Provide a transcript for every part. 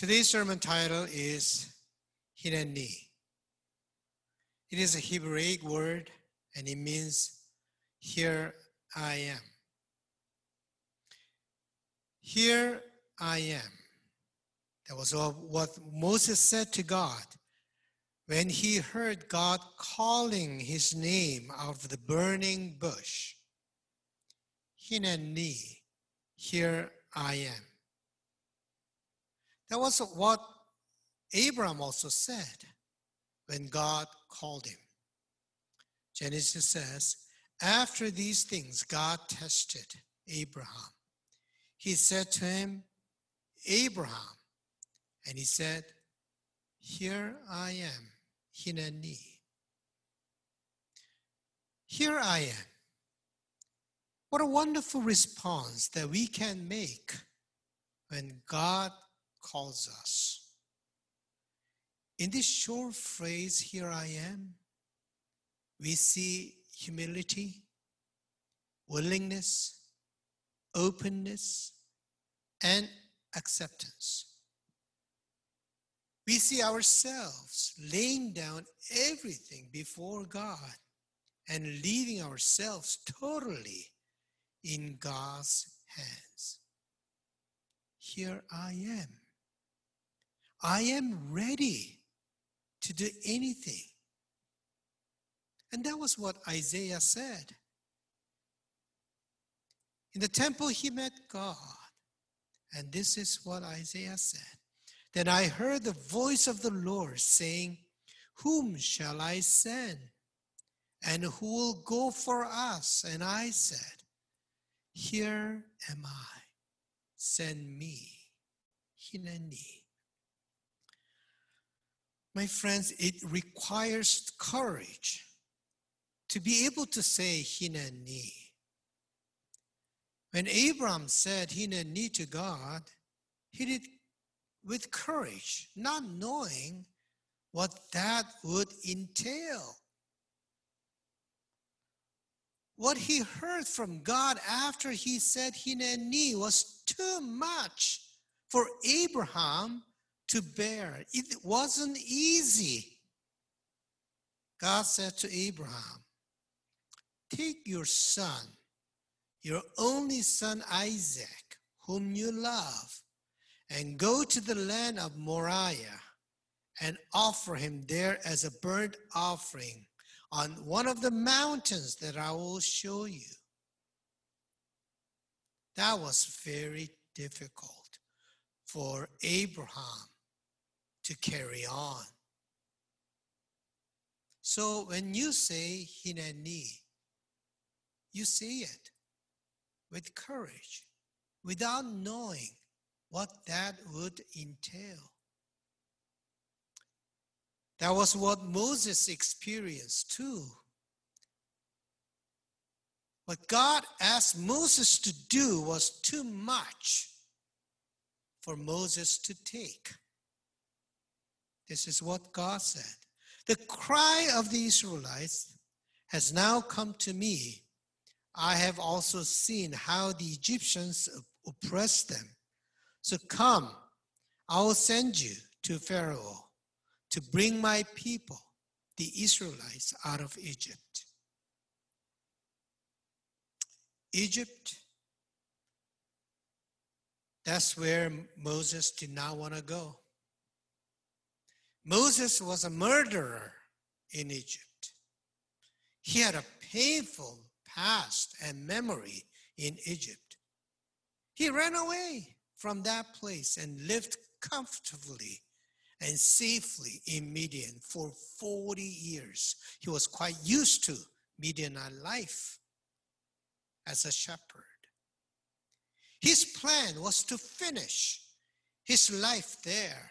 Today's sermon title is Hineni. It is a Hebraic word and it means here I am. Here I am. That was what Moses said to God when he heard God calling his name out of the burning bush. Hineni, here I am. That was what Abraham also said when God called him. Genesis says, after these things, God tested Abraham. He said to him, Abraham, and he said, Here I am, Hineni. Here I am. What a wonderful response that we can make when God calls us. In this short phrase, Here I am, we see humility, willingness, openness, and acceptance. We see ourselves laying down everything before God and leaving ourselves totally in God's hands. Here I am. I am ready to do anything. And that was what Isaiah said. In the temple, he met God. And this is what Isaiah said. Then I heard the voice of the Lord saying, Whom shall I send? And who will go for us? And I said, Here am I. Send me. Hineni. My friends, it requires courage to be able to say Hineni. When Abraham said Hineni to God, he did with courage, not knowing what that would entail. What he heard from God after he said Hineni was too much for Abraham to bear. It wasn't easy. God said to Abraham, Take your son, your only son Isaac, whom you love, and go to the land of Moriah and offer him there as a burnt offering on one of the mountains that I will show you. That was very difficult for Abraham to carry on. So when you say Hineni, you say it with courage, without knowing what that would entail. That was what Moses experienced too. What God asked Moses to do was too much for Moses to take. This is what God said. The cry of the Israelites has now come to me. I have also seen how the Egyptians oppress them. So come, I will send you to Pharaoh to bring my people, the Israelites, out of Egypt. Egypt, that's where Moses did not want to go. Moses was a murderer in Egypt. He had a painful past and memory in Egypt. He ran away from that place and lived comfortably and safely in Midian for 40 years. He was quite used to Midianite life as a shepherd. His plan was to finish his life there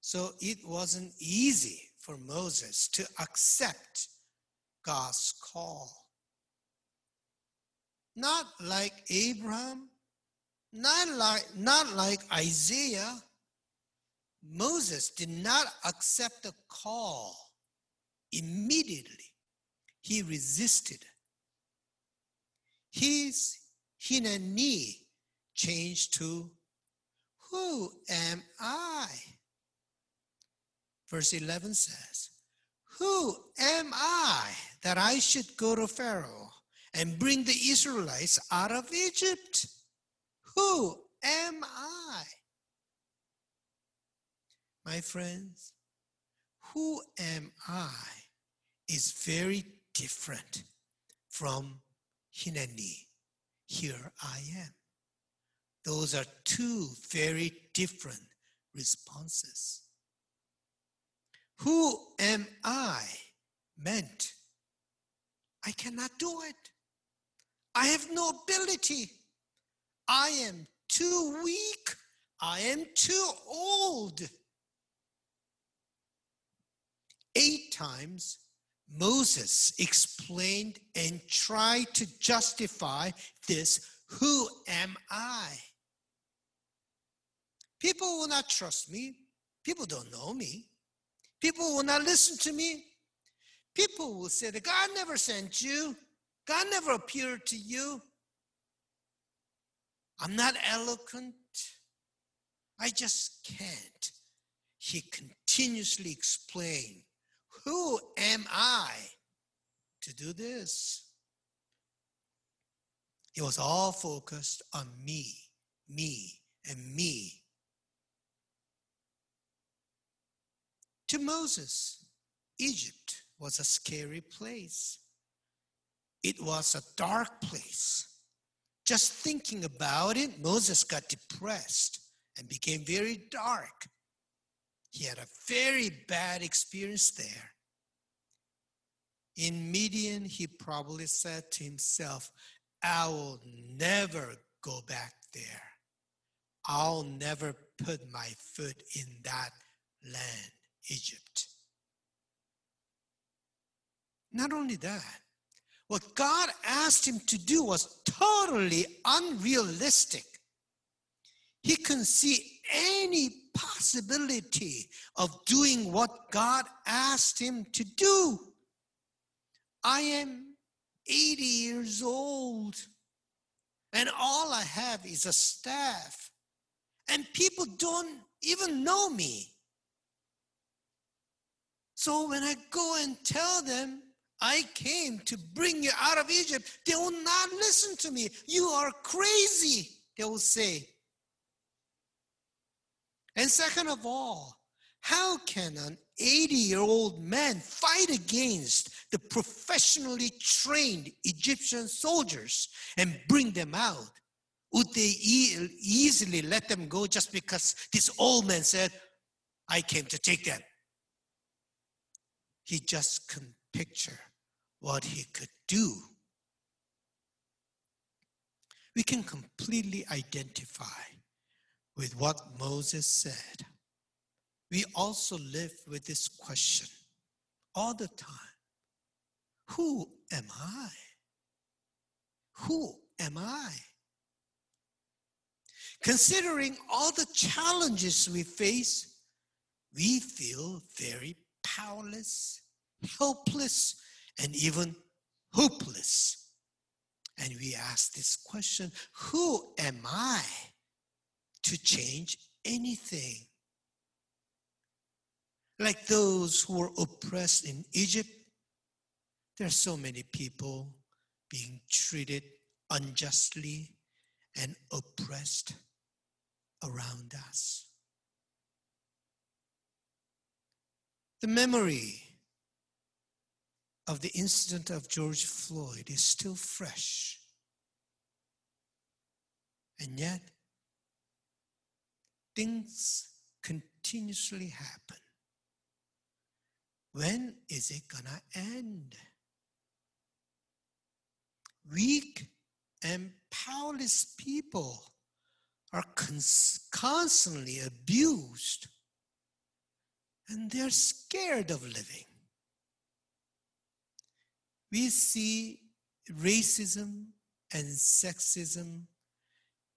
so it wasn't easy for Moses to accept God's call. Not like Abraham, not like, not like Isaiah. Moses did not accept the call immediately. He resisted. His hineni changed to Who am I? Verse 11 says, Who am I that I should go to Pharaoh and bring the Israelites out of Egypt? Who am I? My friends, who am I is very different from Hineni. Here I am. Those are two very different responses. Who am I meant I cannot do it. I have no ability. I am too weak. I am too old. Eight times, Moses explained and tried to justify this Who am I? People will not trust me. People don't know me. People will not listen to me. People will say that God never sent you, God never appeared to you. I'm not eloquent. I just can't. He continuously explained, Who am I to do this? It was all focused on me, me, and me. To Moses, Egypt was a scary place. It was a dark place. Just thinking about it, Moses got depressed and became very dark. He had a very bad experience there. In Midian, he probably said to himself, I will never go back there. I'll never put my foot in that land, Egypt. Not only that, what God asked him to do was totally unrealistic. He couldn't see any possibility of doing what God asked him to do. I am 80 years old, and all I have is a staff, and people don't even know me. So when I go and tell them, I came to bring you out of Egypt. They will not listen to me. You are crazy, they will say. And second of all, how can an 80 year old man fight against the professionally trained Egyptian soldiers and bring them out? Would they e- easily let them go just because this old man said, I came to take them? He just can picture what he could do. We can completely identify with what Moses said. We also live with this question all the time Who am I? Who am I? Considering all the challenges we face, we feel very powerless, helpless, and even hopeless. And we ask this question Who am I to change anything? Like those who were oppressed in Egypt, there are so many people being treated unjustly and oppressed around us. The memory of the incident of George Floyd is still fresh. And yet, things continuously happen. When is it gonna end? Weak and powerless people are cons- constantly abused and they're scared of living we see racism and sexism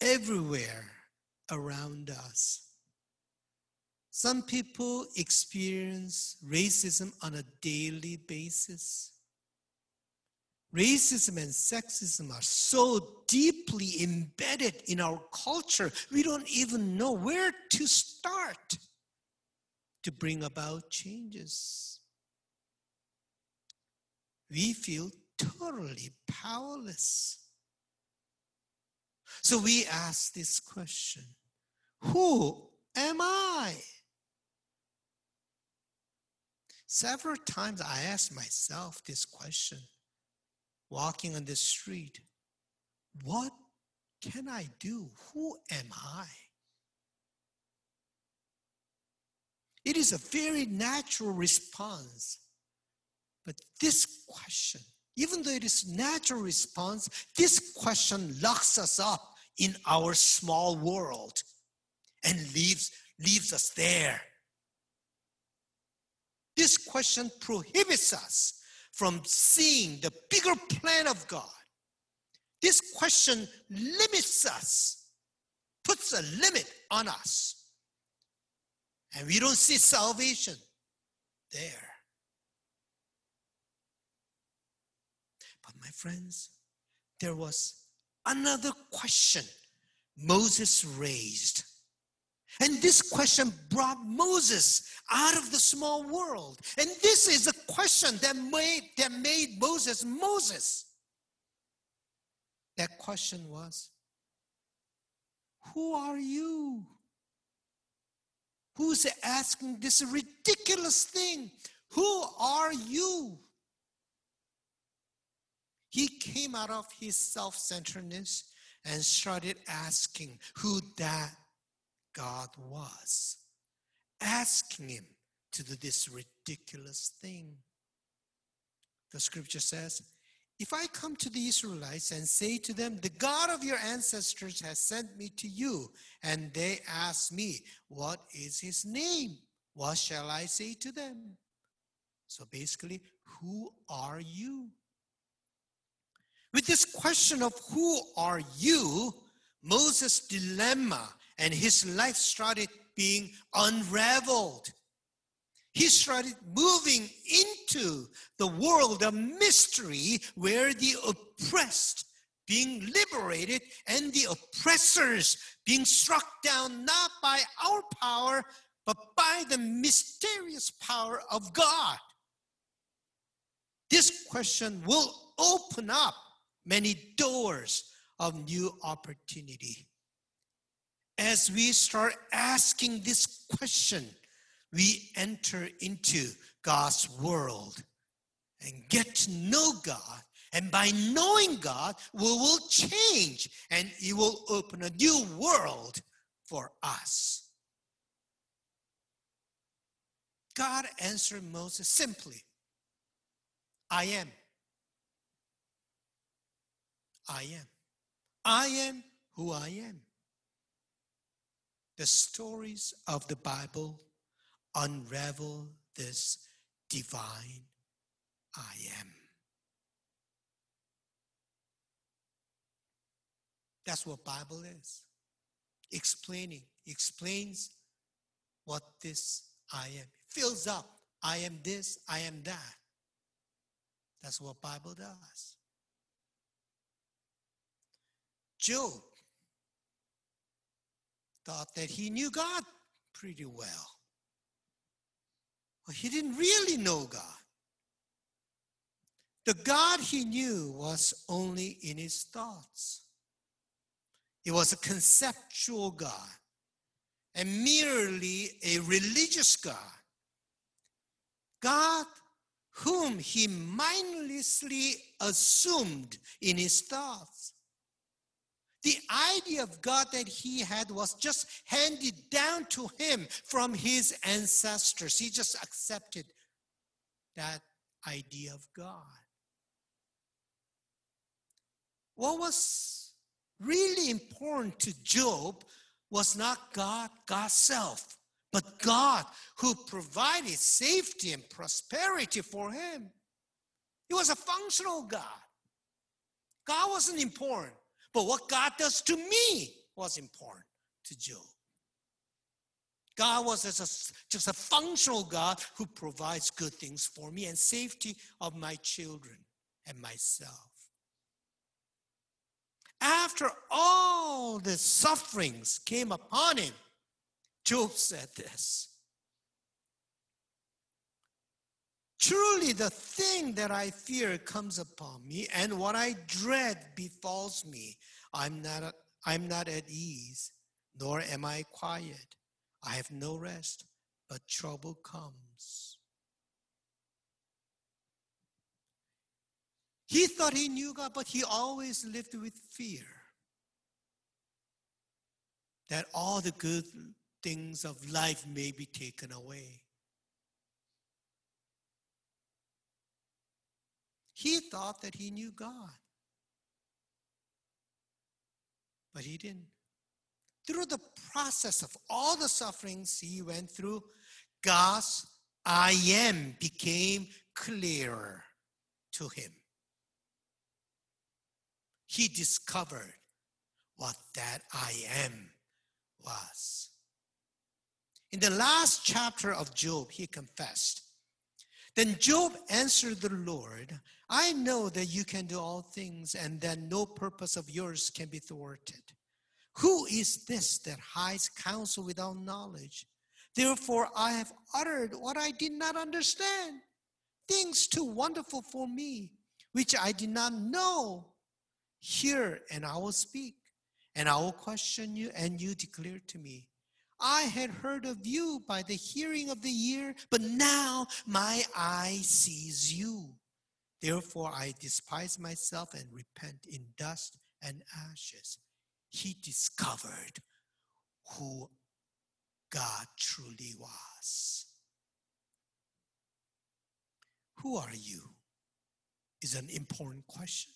everywhere around us. Some people experience racism on a daily basis. Racism and sexism are so deeply embedded in our culture, we don't even know where to start to bring about changes. We feel totally powerless. So we ask this question Who am I? Several times I asked myself this question walking on the street What can I do? Who am I? It is a very natural response. But this question, even though it is natural response, this question locks us up in our small world and leaves, leaves us there. This question prohibits us from seeing the bigger plan of God. This question limits us, puts a limit on us. And we don't see salvation there. But my friends, there was another question Moses raised. And this question brought Moses out of the small world. And this is a question that made, that made Moses Moses. That question was Who are you? Who's asking this ridiculous thing? Who are you? He came out of his self centeredness and started asking who that God was, asking him to do this ridiculous thing. The scripture says, if I come to the Israelites and say to them, The God of your ancestors has sent me to you, and they ask me, What is his name? What shall I say to them? So basically, who are you? With this question of who are you, Moses' dilemma and his life started being unraveled. He started moving into the world of mystery where the oppressed being liberated and the oppressors being struck down not by our power, but by the mysterious power of God. This question will open up many doors of new opportunity as we start asking this question, we enter into God's world and get to know God. And by knowing God, we will change and He will open a new world for us. God answered Moses simply I am. I am. I am who I am the stories of the Bible unravel this divine I am. That's what Bible is. Explaining, explains what this I am. It fills up. I am this, I am that. That's what Bible does. Job thought that he knew God pretty well. Well, he didn't really know God. The God he knew was only in his thoughts. It was a conceptual God and merely a religious God. God whom he mindlessly assumed in his thoughts. The idea of God that he had was just handed down to him from his ancestors. He just accepted that idea of God. What was really important to Job was not God, God's self, but God who provided safety and prosperity for him. He was a functional God. God wasn't important. But what God does to me was important to Job. God was just a, just a functional God who provides good things for me and safety of my children and myself. After all the sufferings came upon him, Job said this Truly, the thing that I fear comes upon me, and what I dread befalls me. I'm not, I'm not at ease, nor am I quiet. I have no rest, but trouble comes. He thought he knew God, but he always lived with fear that all the good things of life may be taken away. He thought that he knew God, but he didn't. Through the process of all the sufferings he went through, God's I am became clearer to him. He discovered what that I am was. In the last chapter of Job, he confessed. Then Job answered the Lord, I know that you can do all things and that no purpose of yours can be thwarted. Who is this that hides counsel without knowledge? Therefore, I have uttered what I did not understand, things too wonderful for me, which I did not know. Hear, and I will speak, and I will question you, and you declare to me. I had heard of you by the hearing of the ear, but now my eye sees you. Therefore, I despise myself and repent in dust and ashes. He discovered who God truly was. Who are you? Is an important question.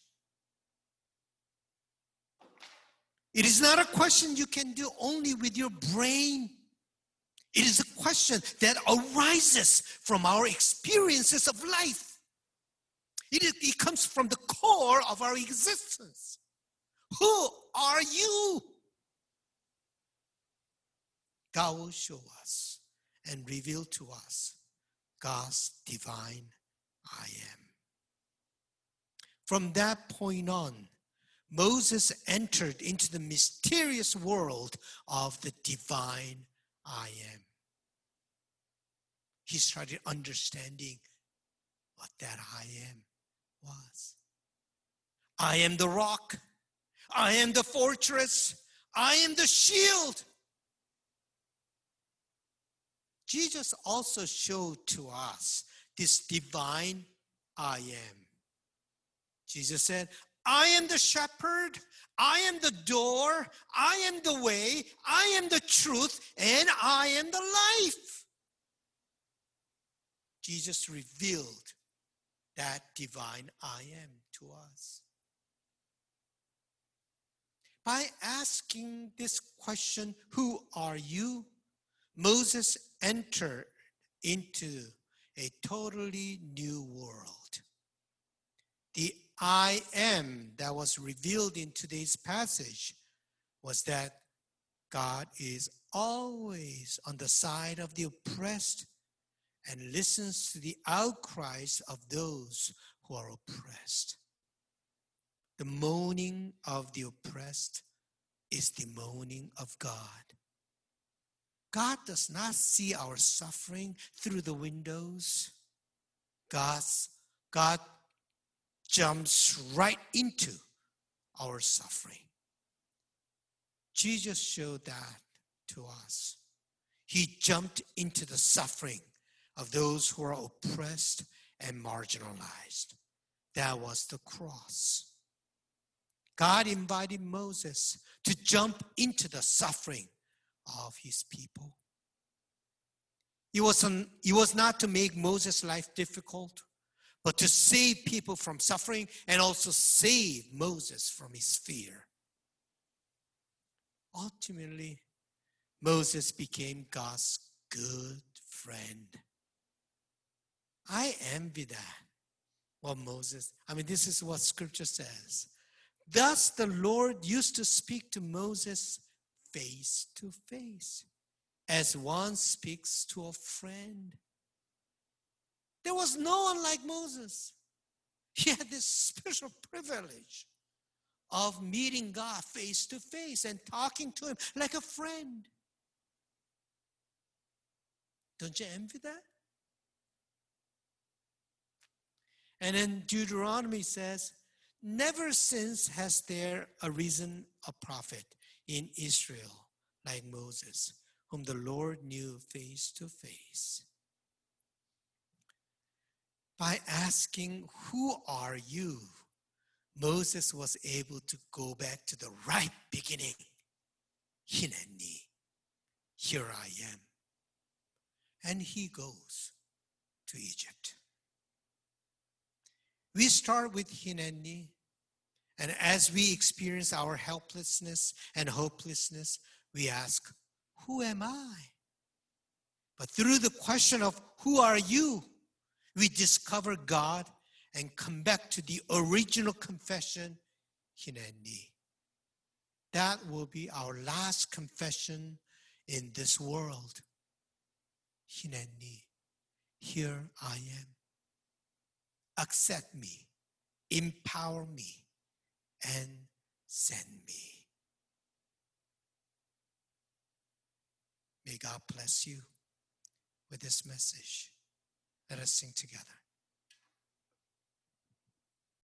It is not a question you can do only with your brain. It is a question that arises from our experiences of life. It, is, it comes from the core of our existence. Who are you? God will show us and reveal to us God's divine I am. From that point on, Moses entered into the mysterious world of the divine I am. He started understanding what that I am was. I am the rock. I am the fortress. I am the shield. Jesus also showed to us this divine I am. Jesus said, I am the shepherd. I am the door. I am the way. I am the truth. And I am the life. Jesus revealed that divine I am to us. By asking this question, Who are you? Moses entered into a totally new world. The I am that was revealed in today's passage was that God is always on the side of the oppressed and listens to the outcries of those who are oppressed. The moaning of the oppressed is the moaning of God. God does not see our suffering through the windows. God's, God jumps right into our suffering. Jesus showed that to us. He jumped into the suffering of those who are oppressed and marginalized. That was the cross. God invited Moses to jump into the suffering of his people. It was, it was not to make Moses' life difficult but to save people from suffering and also save Moses from his fear. Ultimately, Moses became God's good friend. I envy that. Well, Moses, I mean, this is what scripture says. Thus, the Lord used to speak to Moses face to face, as one speaks to a friend. There was no one like Moses. He had this special privilege of meeting God face to face and talking to Him like a friend. Don't you envy that? And then Deuteronomy says, Never since has there arisen a prophet in Israel like Moses, whom the Lord knew face to face. By asking, Who are you? Moses was able to go back to the right beginning. Hineni, here I am. And he goes to Egypt. We start with Hineni, and as we experience our helplessness and hopelessness, we ask, Who am I? But through the question of, Who are you? we discover God and come back to the original confession, Hineni. That will be our last confession in this world. Hineni, here I am. Accept me, empower me, and send me. May God bless you with this message. Let us sing together.